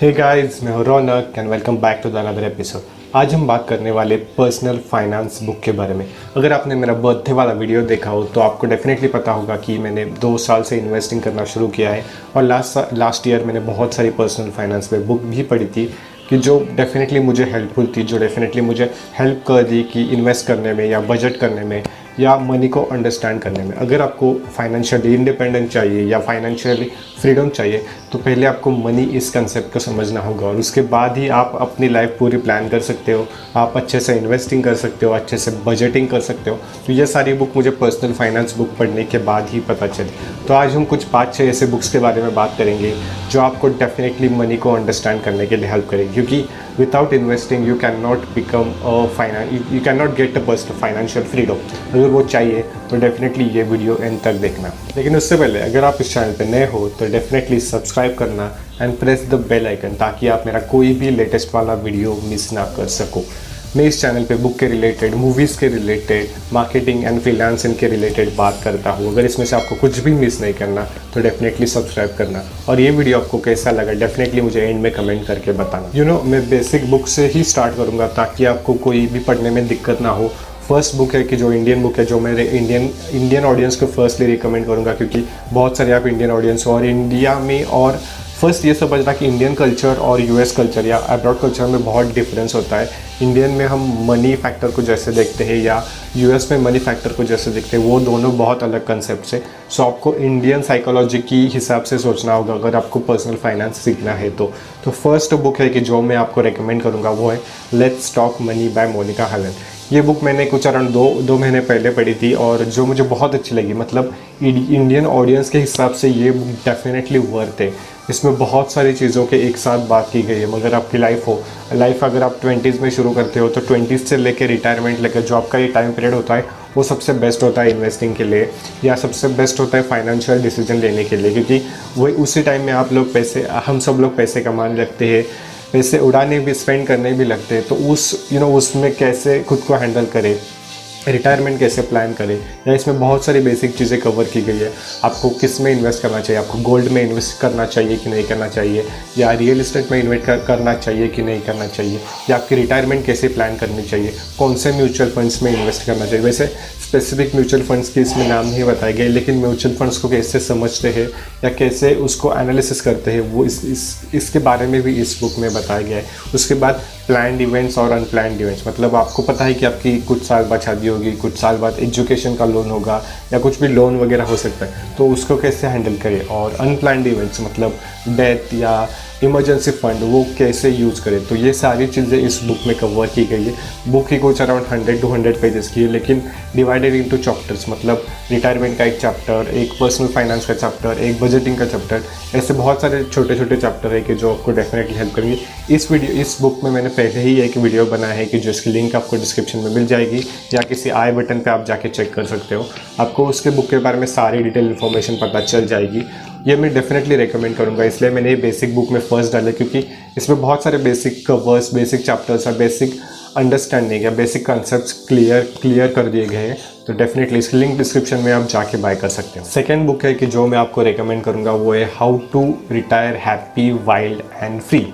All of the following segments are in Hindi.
हे गाइस मैं हूँ Raunak and welcome back to the another episode आज हम बात करने वाले पर्सनल फाइनेंस बुक के बारे में। अगर आपने मेरा बर्थडे वाला वीडियो देखा हो तो आपको डेफिनेटली पता होगा कि मैंने दो साल से इन्वेस्टिंग करना शुरू किया है और लास्ट लास्ट ईयर मैंने बहुत सारी पर्सनल फाइनेंस पे बुक भी पढ़ी थी कि जो डेफिनेटली मुझे हेल्पफुल थी, जो डेफिनेटली मुझे हेल्प कर दी कि इन्वेस्ट करने में या बजट करने में। या मनी को अंडरस्टैंड करने में। अगर आपको फाइनेंशियली इंडिपेंडेंट चाहिए या फाइनेंशियली फ्रीडम चाहिए तो पहले आपको मनी इस कंसेप्ट को समझना होगा और उसके बाद ही आप अपनी लाइफ पूरी प्लान कर सकते हो। आप अच्छे से इन्वेस्टिंग कर सकते हो, अच्छे से बजटिंग कर सकते हो। तो ये सारी बुक मुझे पर्सनल फाइनेंस बुक पढ़ने के बाद ही पता चली। तो आज हम कुछ पाँच छः ऐसे बुक्स के बारे में बात करेंगे, जो आपको डेफिनेटली मनी को अंडरस्टैंड करने के लिए हेल्प करेगी। क्योंकि without investing you can not become you can not get a best financial freedom अगर वो चाहिए तो डेफिनेटली ये वीडियो एंड तक देखना। लेकिन उससे पहले, अगर आप इस चैनल पर नए हो तो डेफिनेटली सब्सक्राइब करना and press the bell icon ताकि आप मेरा कोई भी लेटेस्ट वाला वीडियो मिस ना कर सको। मैं इस चैनल पे बुक के रिलेटेड मूवीज़ के रिलेटेड मार्केटिंग एंड फ्रीलांसिंग के रिलेटेड बात करता हूँ। अगर इसमें से आपको कुछ भी मिस नहीं करना तो डेफिनेटली सब्सक्राइब करना। और ये वीडियो आपको कैसा लगा डेफिनेटली मुझे एंड में कमेंट करके बताना। यू you नो know, मैं बेसिक बुक से ही स्टार्ट करूँगा ताकि आपको कोई भी पढ़ने में दिक्कत ना हो। फ़र्स्ट बुक है कि जो इंडियन बुक है जो मेरे इंडियन इंडियन ऑडियंस को फर्स्टली रिकमेंड करूँगा क्योंकि बहुत सारे आप इंडियन ऑडियंस हो और इंडिया में और फ़र्स्ट ये समझना कि इंडियन कल्चर और यूएस कल्चर या अब्रॉड कल्चर में बहुत डिफरेंस होता है। इंडियन में हम मनी फैक्टर को जैसे देखते हैं या यूएस में मनी फैक्टर को जैसे देखते हैं, वो दोनों बहुत अलग कंसेप्ट है। सो आपको इंडियन साइकोलॉजी की हिसाब से सोचना होगा अगर आपको पर्सनल फाइनेंस सीखना है तो। तो फ़र्स्ट बुक है कि जो मैं आपको रिकमेंड करूँगा वो है let's talk money by Monika Halan ये बुक मैंने कुछ अराउंड दो दो महीने पहले पढ़ी थी और जो मुझे बहुत अच्छी लगी मतलब इंडियन ऑडियंस के हिसाब से ये बुक डेफिनेटली वर्थ है इसमें बहुत सारी चीज़ों के एक साथ बात की गई है, मगर आपकी लाइफ हो। लाइफ अगर आप ट्वेंटीज़ में शुरू करते हो तो ट्वेंटीज़ से लेकर रिटायरमेंट लेकर जो आपका ये टाइम पीरियड होता है, वो सबसे बेस्ट होता है इन्वेस्टिंग के लिए, या सबसे बेस्ट होता है फाइनेंशियल डिसीज़न लेने के लिए, क्योंकि वही उसी टाइम में आप लोग पैसे, हम सब लोग पैसे कमाने लगते हैं। पैसे उड़ाने भी स्पेंड करने भी लगते हैं। तो उस यू you नो know, उसमें कैसे खुद को हैंडल करें? रिटायरमेंट कैसे प्लान करें? या इसमें बहुत सारी बेसिक चीज़ें कवर की गई है। आपको किसमें इन्वेस्ट करना चाहिए? आपको गोल्ड में इन्वेस्ट करना चाहिए कि नहीं करना चाहिए? या रियल इस्टेट में इन्वेस्ट कर, करना चाहिए कि नहीं करना चाहिए? या आपकी रिटायरमेंट कैसे प्लान करनी चाहिए? कौन से म्यूचुअल फंड्स में इन्वेस्ट करना चाहिए? वैसे स्पेसिफिक म्यूचुअल फंड्स की इसमें नाम नहीं बताए गए लेकिन म्यूचुअल फंड्स को कैसे समझते हैं या कैसे उसको एनालिसिस करते हैं वो इस, इस इसके बारे में भी इस बुक में बताया गया है। उसके बाद प्लान इवेंट्स और अनप्लान इवेंट्स मतलब आपको पता है कि आपकी कुछ साल बाद शादी होगी कुछ साल बाद एजुकेशन का लोन होगा या कुछ भी लोन वगैरह हो सकता है तो उसको कैसे हैंडल करें? और अनप्लान इवेंट्स मतलब डेथ या इमरजेंसी फंड, वो कैसे यूज़ करें? तो ये सारी चीज़ें इस बुक में कवर की गई है। बुक ही कुछ around hundred two hundred pages की है, लेकिन डिवाइडेड इनटू चैप्टर्स मतलब रिटायरमेंट का एक चैप्टर एक पर्सनल फाइनेंस का चैप्टर एक बजटिंग का चैप्टर ऐसे बहुत सारे छोटे छोटे चैप्टर है कि जो आपको डेफिनेटली हेल्प करेंगे। इस वीडियो इस बुक में मैंने पहले ही एक वीडियो बनाया है कि जिसकी लिंक आपको डिस्क्रिप्शन में मिल जाएगी, या किसी आई बटन पर आप जाके चेक कर सकते हो। आपको उसके बुक के बारे में सारी डिटेल इन्फॉर्मेशन पता चल जाएगी। ये मैं डेफिनेटली रिकमेंड करूँगा। इसलिए मैंने ये बेसिक बुक में फ़र्स्ट डाला क्योंकि इसमें बहुत सारे बेसिक कवर्स बेसिक चैप्टर्स और बेसिक अंडरस्टैंडिंग या बेसिक कॉन्सेप्ट क्लियर क्लियर कर दिए गए हैं। तो डेफिनेटली इसके लिंक डिस्क्रिप्शन में आप जाके बाय कर सकते हो। सेकेंड बुक है कि जो मैं आपको रिकमेंड करूँगा, वो है how to retire happy wild and free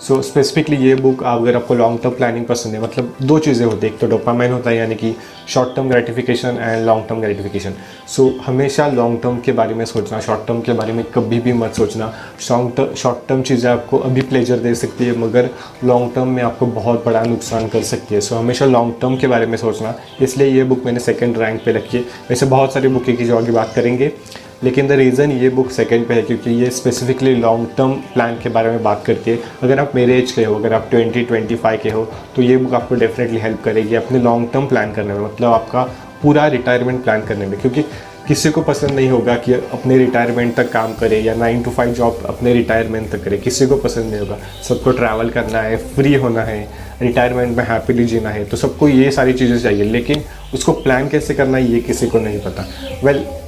so so, specifically ये बुक अगर आपको लॉन्ग टर्म प्लानिंग पसंद है मतलब दो चीज़ें होती है। एक तो डोपामाइन होता है यानी कि short term gratification and long term gratification so हमेशा लॉन्ग टर्म के बारे में सोचना शॉर्ट टर्म के बारे में कभी भी मत सोचना। शॉर्ट शॉर्ट टर्म चीज़ें आपको अभी प्लेजर दे सकती है मगर लॉन्ग टर्म में आपको बहुत बड़ा नुकसान कर सकती है। सो so, हमेशा लॉन्ग टर्म के बारे में सोचना। इसलिए ये बुक मैंने सेकेंड रैंक पर रखी है। वैसे बहुत सारी बुकें की जो आगे बात करेंगे। लेकिन द रीज़न ये बुक सेकंड पे है क्योंकि ये स्पेसिफिकली लॉन्ग टर्म प्लान के बारे में बात करती है। अगर आप मेरे एज के हो अगर आप 20 25 के हो तो ये बुक आपको डेफिनेटली हेल्प करेगी अपने लॉन्ग टर्म प्लान करने में मतलब आपका पूरा रिटायरमेंट प्लान करने में। क्योंकि किसी को पसंद नहीं होगा कि अपने रिटायरमेंट तक काम करे या नाइन टू फाइव जॉब अपने रिटायरमेंट तक करे। किसी को पसंद नहीं होगा। सबको ट्रैवल करना है फ्री होना है रिटायरमेंट में हैप्पीली जीना है तो सबको ये सारी चीज़ें चाहिए। लेकिन उसको प्लान कैसे करना है ये किसी को नहीं पता। वेल well,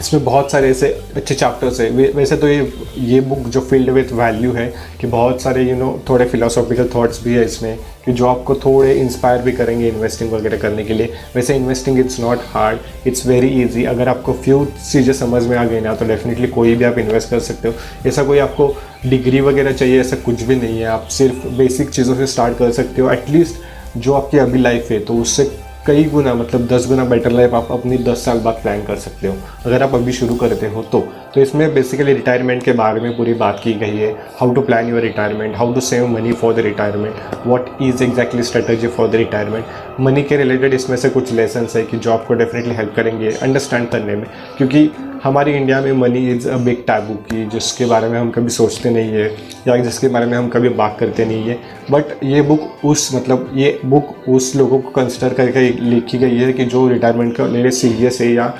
इसमें बहुत सारे ऐसे अच्छे चैप्टर्स है। वैसे तो ये ये बुक जो फ़ील्ड विथ वैल्यू है कि बहुत सारे यू you नो know, थोड़े फिलोसॉफिकल थॉट्स भी है इसमें कि जो आपको थोड़े इंस्पायर भी करेंगे इन्वेस्टिंग वगैरह करने के लिए। वैसे investing it's not hard it's very easy अगर आपको फ्यू चीज़ें समझ में आ गई ना तो डेफिनेटली कोई भी आप इन्वेस्ट कर सकते हो। ऐसा कोई आपको डिग्री वगैरह चाहिए ऐसा कुछ भी नहीं है। आप सिर्फ़ बेसिक चीज़ों से स्टार्ट कर सकते हो। एटलीस्ट जो आपकी अभी लाइफ है तो उससे कई गुना मतलब दस गुना बेटर लाइफ आप अपनी दस साल बाद प्लान कर सकते हो। अगर आप अभी शुरू करते हो तो। तो इसमें बेसिकली रिटायरमेंट के बारे में पूरी बात की गई है। How to plan your retirement how to save money for the retirement what is exactly strategy for the retirement money के रिलेटेड इसमें से कुछ लेसन है कि जो आपको डेफिनेटली हेल्प करेंगे अंडरस्टैंड करने में। क्योंकि हमारी इंडिया में money is a big taboo की जिसके बारे में हम कभी सोचते नहीं है, या जिसके बारे में हम कभी बात करते नहीं है। बट ये बुक उस मतलब ये बुक उस लोगों को कंसिडर करके लिखी गई है कि जो रिटायरमेंट का लिए सीरियस है या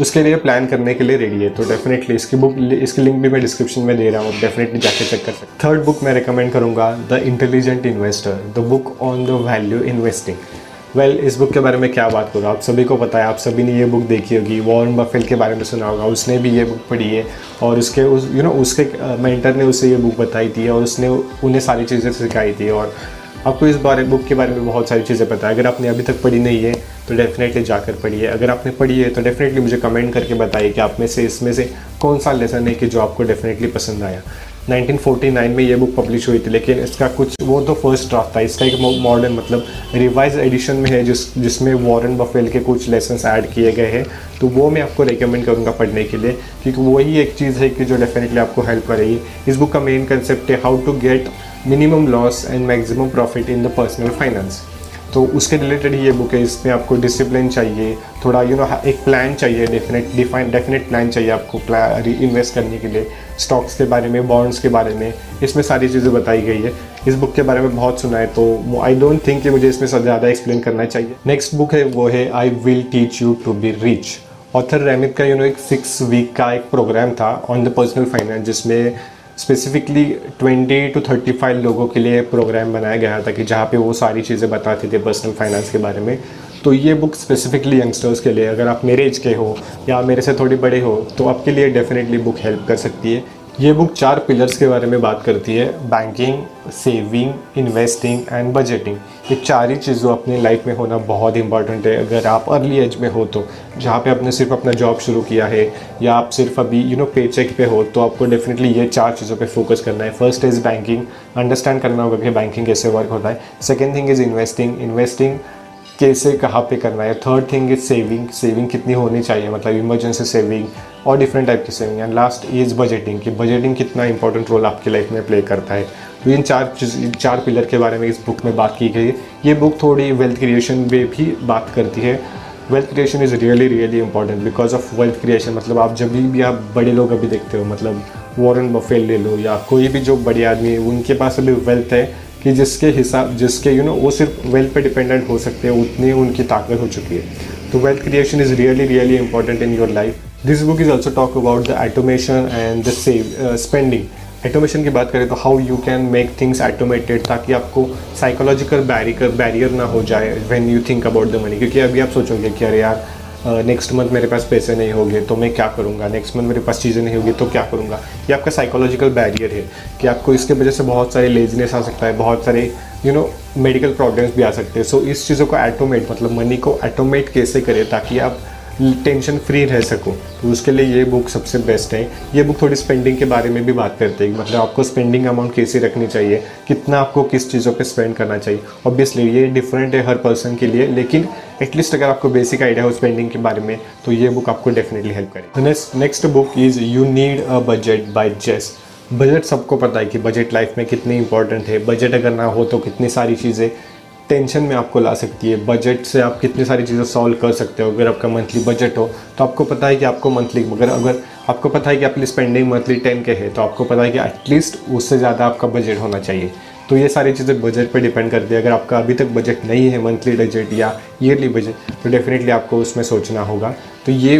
उसके लिए प्लान करने के लिए रेडी है। तो डेफिनेटली इसकी बुक इसकी लिंक भी मैं डिस्क्रिप्शन में दे रहा हूँ। डेफिनेटली जाके चेक कर सकते थर्ड बुक मैं रिकमेंड करूँगा the intelligent investor the book on the value investing well well, इस बुक के बारे में क्या बात करूँ आप सभी को पता है आप सभी ने ये बुक देखी होगी। वॉर्न बफेल के बारे में सुना होगा। उसने भी ये बुक पढ़ी है। और उसके उस यू नो उसके मेंटर ने उसे ये बुक बताई थी और उसने उन्हें सारी चीज़ें सिखाई थी। और आपको इस बारे बुक के बारे में बहुत सारी चीज़ें पता है। अगर आपने अभी तक पढ़ी नहीं है तो डेफिनेटली जाकर पढ़िए। अगर आपने पढ़ी है तो डेफिनेटली मुझे कमेंट करके बताइए कि आप में से इसमें से कौन सा लेसन है कि जो आपको डेफिनेटली पसंद आया। 1949 में ये बुक पब्लिश हुई थी, लेकिन इसका कुछ, वो तो फ़र्स्ट ड्राफ्ट था। इसका एक मॉडर्न मतलब रिवाइज एडिशन में है, जिस, जिसमें वॉरेन बफेल के कुछ लेसन ऐड किए गए हैं। तो वो मैं आपको रिकमेंड करूँगा पढ़ने के लिए, क्योंकि वही एक चीज़ है कि जो डेफिनेटली आपको हेल्प करेगी। इस बुक का मेन कंसेप्ट है how to get minimum loss and maximum profit in the personal finance तो उसके रिलेटेड ही ये बुक है इसमें आपको डिसिप्लिन चाहिए थोड़ा यू you नो know, एक प्लान चाहिए डेफिनेट डिफाइन डेफिनेट प्लान चाहिए आपको इन्वेस्ट करने के लिए स्टॉक्स के बारे में बॉन्ड्स के बारे में इसमें सारी चीज़ें बताई गई है। इस बुक के बारे में बहुत सुना है तो आई डोंट थिंक कि मुझे इसमें ज़्यादा एक्सप्लेन करना चाहिए। नेक्स्ट बुक है वो है I will teach you to be rich author Ramit का यू you नो know, एक सिक्स वीक का एक प्रोग्राम था ऑन द पर्सनल फाइनेंस जिसमें स्पेसिफिकली 20 टू 35 लोगों के लिए प्रोग्राम बनाया गया था कि जहाँ पे वो सारी चीज़ें बताते थे पर्सनल फाइनेंस के बारे में। तो ये बुक स्पेसिफिकली यंगस्टर्स के लिए, अगर आप मेरे एज के हो या मेरे से थोड़े बड़े हो तो आपके लिए डेफिनेटली बुक हेल्प कर सकती है। ये बुक चार पिलर्स के बारे में बात करती है banking saving investing and budgeting ये चार ही चीज़ों अपनी लाइफ में होना बहुत इंपॉर्टेंट है। अगर आप अर्ली एज में हो तो जहाँ पे आपने सिर्फ़ अपना जॉब शुरू किया है, या आप सिर्फ़ अभी यू नो पे चेक पे हो तो आपको डेफिनेटली ये चार चीज़ों पे फोकस करना है। फ़र्स्ट इज़ बैंकिंग अंडरस्टैंड करना होगा कि बैंकिंग कैसे वर्क होता है। Second thing is investing investing कैसे, कहाँ पे करना है? Third thing is saving saving कितनी होनी चाहिए? मतलब इमरजेंसी सेविंग और डिफरेंट टाइप की saving and last is budgeting कि बजटिंग कितना इंपॉर्टेंट रोल आपकी लाइफ में प्ले करता है। तो इन चार चार पिलर के बारे में इस बुक में बात की गई है। ये बुक थोड़ी वेल्थ क्रिएशन में भी बात करती है। Wealth creation is really really important because of wealth creation मतलब आप जब भी आप बड़े लोग अभी देखते हो मतलब वॉरेन बफेल ले लो या कोई भी जो बड़े आदमी है उनके पास अभी वेल्थ है कि जिसके हिसाब जिसके यू you नो know, वो सिर्फ़ वेल्थ पे डिपेंडेंट हो सकते हैं उतनी उनकी ताकत हो चुकी है। तो wealth creation is really really important in your life this book is also talk about the automation and the save spending automation की बात करें तो how you can make things automated ताकि आपको साइकोलॉजिकल बैरियर बैरियर ना हो जाए when you think about the money क्योंकि अभी आप सोचोगे कि अरे यार नेक्स्ट uh, मंथ मेरे पास पैसे नहीं होंगे तो मैं क्या करूँगा? नेक्स्ट मंथ मेरे पास चीज़ें नहीं होगी तो क्या करूँगा? ये आपका साइकोलॉजिकल बैरियर है कि आपको इसके वजह से बहुत सारे लेजीनेस आ सकता है बहुत सारे यू नो मेडिकल प्रॉब्लम्स भी आ सकते हैं। सो so, इस चीज़ों को एटोमेट मतलब मनी को एटोमेट कैसे करें ताकि आप टेंशन फ्री रह सको। तो उसके लिए ये बुक सबसे बेस्ट है। ये बुक थोड़ी स्पेंडिंग के बारे में भी बात करते हैं। मतलब आपको स्पेंडिंग अमाउंट कैसे रखनी चाहिए, कितना आपको किस चीज़ों पे स्पेंड करना चाहिए। ऑब्वियसली ये डिफरेंट है हर पर्सन के लिए, लेकिन एटलीस्ट अगर आपको बेसिक आइडिया हो स्पेंडिंग के बारे में तो ये बुक आपको डेफिनेटली हेल्प करेगी। Next book is you need a budget by Jesse budget सबको पता है कि बजट लाइफ में कितनी इंपॉर्टेंट है। बजट अगर ना हो तो कितनी सारी चीज़ें टेंशन में आपको ला सकती है। बजट से आप कितनी सारी चीज़ें सॉल्व कर सकते हो, अगर आपका मंथली बजट हो तो आपको पता है कि आपको मंथली, मगर अगर आपको पता है कि आपकी स्पेंडिंग मंथली टेन के है तो आपको पता है कि एटलीस्ट उससे ज़्यादा आपका बजट होना चाहिए। तो ये सारी चीज़ें बजट पे डिपेंड करती है। अगर आपका अभी तक बजट नहीं है मंथली बजट या ईयरली बजट तो डेफिनेटली आपको उसमें सोचना होगा। तो ये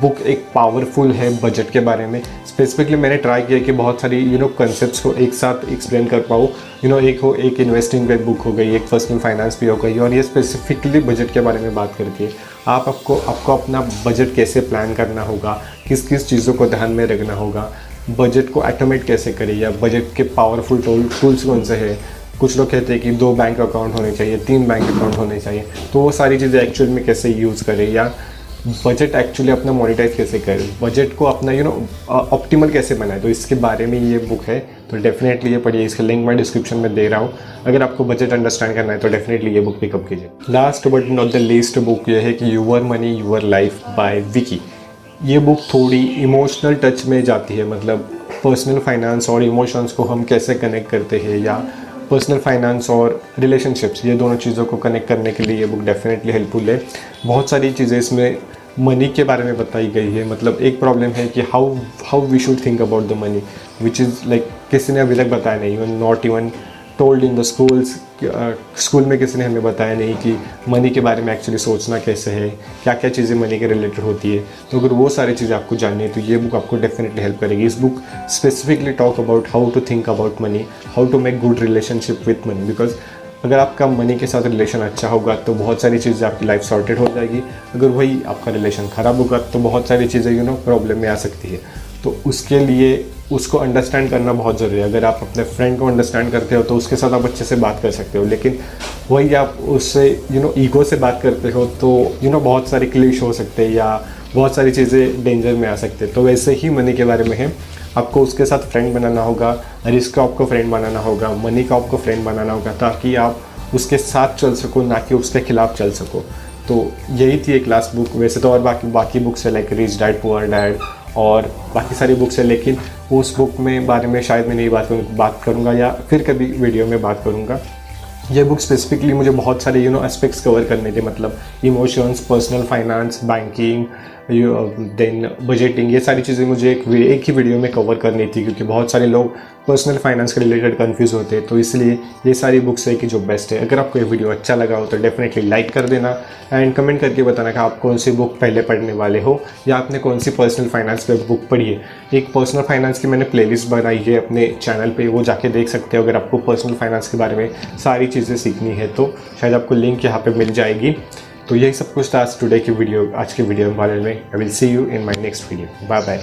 बुक एक पावरफुल है बजट के बारे में। स्पेसिफिकली मैंने ट्राई किया कि बहुत सारी यू नो कंसेप्ट को एक साथ एक्सप्लेन कर पाऊँ। यू नो एक हो, एक इन्वेस्टिंग पे बुक हो गई, एक पर्सनल फाइनेंस भी हो गई, और ये स्पेसिफिकली बजट के बारे में बात करती है। आप आपको आपको अपना बजट कैसे प्लान करना होगा किस किस चीज़ों को ध्यान में रखना होगा बजट को ऑटोमेट कैसे करें, या बजट के पावरफुल टूल टूल्स कौन से हैं? कुछ लोग कहते हैं कि दो बैंक अकाउंट होने चाहिए, तीन बैंक अकाउंट होने चाहिए। तो वो सारी चीज़ें एक्चुअल में कैसे यूज़ करें, या बजट एक्चुअली अपना मोनिटाइज कैसे करें? बजट को अपना यू नो ऑप्टिमल कैसे बनाए? तो इसके बारे में ये बुक है तो डेफिनेटली ये पढ़िए, इसका लिंक मैं डिस्क्रिप्शन में दे रहा हूँ। अगर आपको बजट अंडरस्टैंड करना है तो डेफिनेटली ये बुक पिकअप कीजिए। Last but not the least book ये है कि your money your life by Vicki ये बुक थोड़ी इमोशनल टच में जाती है मतलब पर्सनल फाइनेंस और इमोशंस को हम कैसे कनेक्ट करते हैं या पर्सनल फाइनेंस और रिलेशनशिप्स ये दोनों चीज़ों को कनेक्ट करने के लिए ये बुक डेफिनेटली हेल्पफुल है। बहुत सारी चीज़ें इसमें मनी के बारे में बताई गई है। मतलब एक प्रॉब्लम है कि how how we should think about the money which is like किसी ने अभी तक बताया नहीं even not even told in the schools school में किसी ने हमें बताया नहीं कि मनी के बारे में एक्चुअली सोचना कैसे है क्या क्या चीज़ें मनी के रिलेटेड होती है। तो अगर वो सारी चीज़ें आपको जाननी है तो ये बुक आपको डेफिनेटली हेल्प करेगी। इस book specifically talk about how to think about money how to make good relationship with money because अगर आपका मनी के साथ रिलेशन अच्छा होगा तो बहुत सारी चीज़ें आपकी लाइफ सॉर्टेड हो जाएगी। अगर वही आपका रिलेशन ख़राब होगा तो बहुत सारी चीज़ें यू नो प्रॉब्लम में आ सकती है। तो उसके लिए उसको अंडरस्टैंड करना बहुत ज़रूरी है। अगर आप अपने फ्रेंड को अंडरस्टैंड करते हो तो उसके साथ आप अच्छे से बात कर सकते हो। लेकिन वही आप उससे यू नो ईगो से बात करते हो तो यू नो बहुत सारे क्लिश हो सकते हैं या बहुत सारी चीज़ें डेंजर में आ सकते हैं। तो वैसे ही मनी के बारे में है। आपको उसके साथ फ्रेंड बनाना होगा रिस्क का आपको फ्रेंड बनाना होगा मनी का आपको फ्रेंड बनाना होगा, ताकि आप उसके साथ चल सको, ना कि उसके खिलाफ चल सको। तो यही थी एक लास्ट बुक वैसे तो और बाकी बाकी बुक्स है like rich dad poor dad और बाकी सारी बुक्स है, लेकिन उस बुक में बारे में शायद मैं नहीं बात बात करूँगा या फिर कभी वीडियो में बात करूँगा। यह बुक स्पेसिफिकली मुझे बहुत सारे यू नो एस्पेक्ट्स कवर करने थे मतलब emotions personal finance banking then budgeting ये सारी चीज़ें मुझे एक एक ही वीडियो में कवर करनी थी, क्योंकि बहुत सारे लोग पर्सनल फाइनेंस के रिलेटेड कन्फ्यूज़ होते हैं तो इसलिए ये सारी बुक्स है कि जो बेस्ट है। अगर आपको ये वीडियो अच्छा लगा हो तो डेफिनेटली लाइक कर देना एंड कमेंट करके बताना कि आप कौन सी बुक पहले पढ़ने वाले हो या आपने कौन सी पर्सनल फाइनेंस पे बुक पढ़ी है। एक पर्सनल फाइनेंस की मैंने प्लेलिस्ट बनाई है अपने चैनल पर वो जाके देख सकते हो अगर आपको पर्सनल फाइनेंस के बारे में सारी चीज़ें सीखनी है तो शायद आपको लिंक यहाँ पर मिल जाएगी। तो यही सब कुछ था आज टुडे की वीडियो आज की वीडियो के बारे में। I will see you in my next video bye bye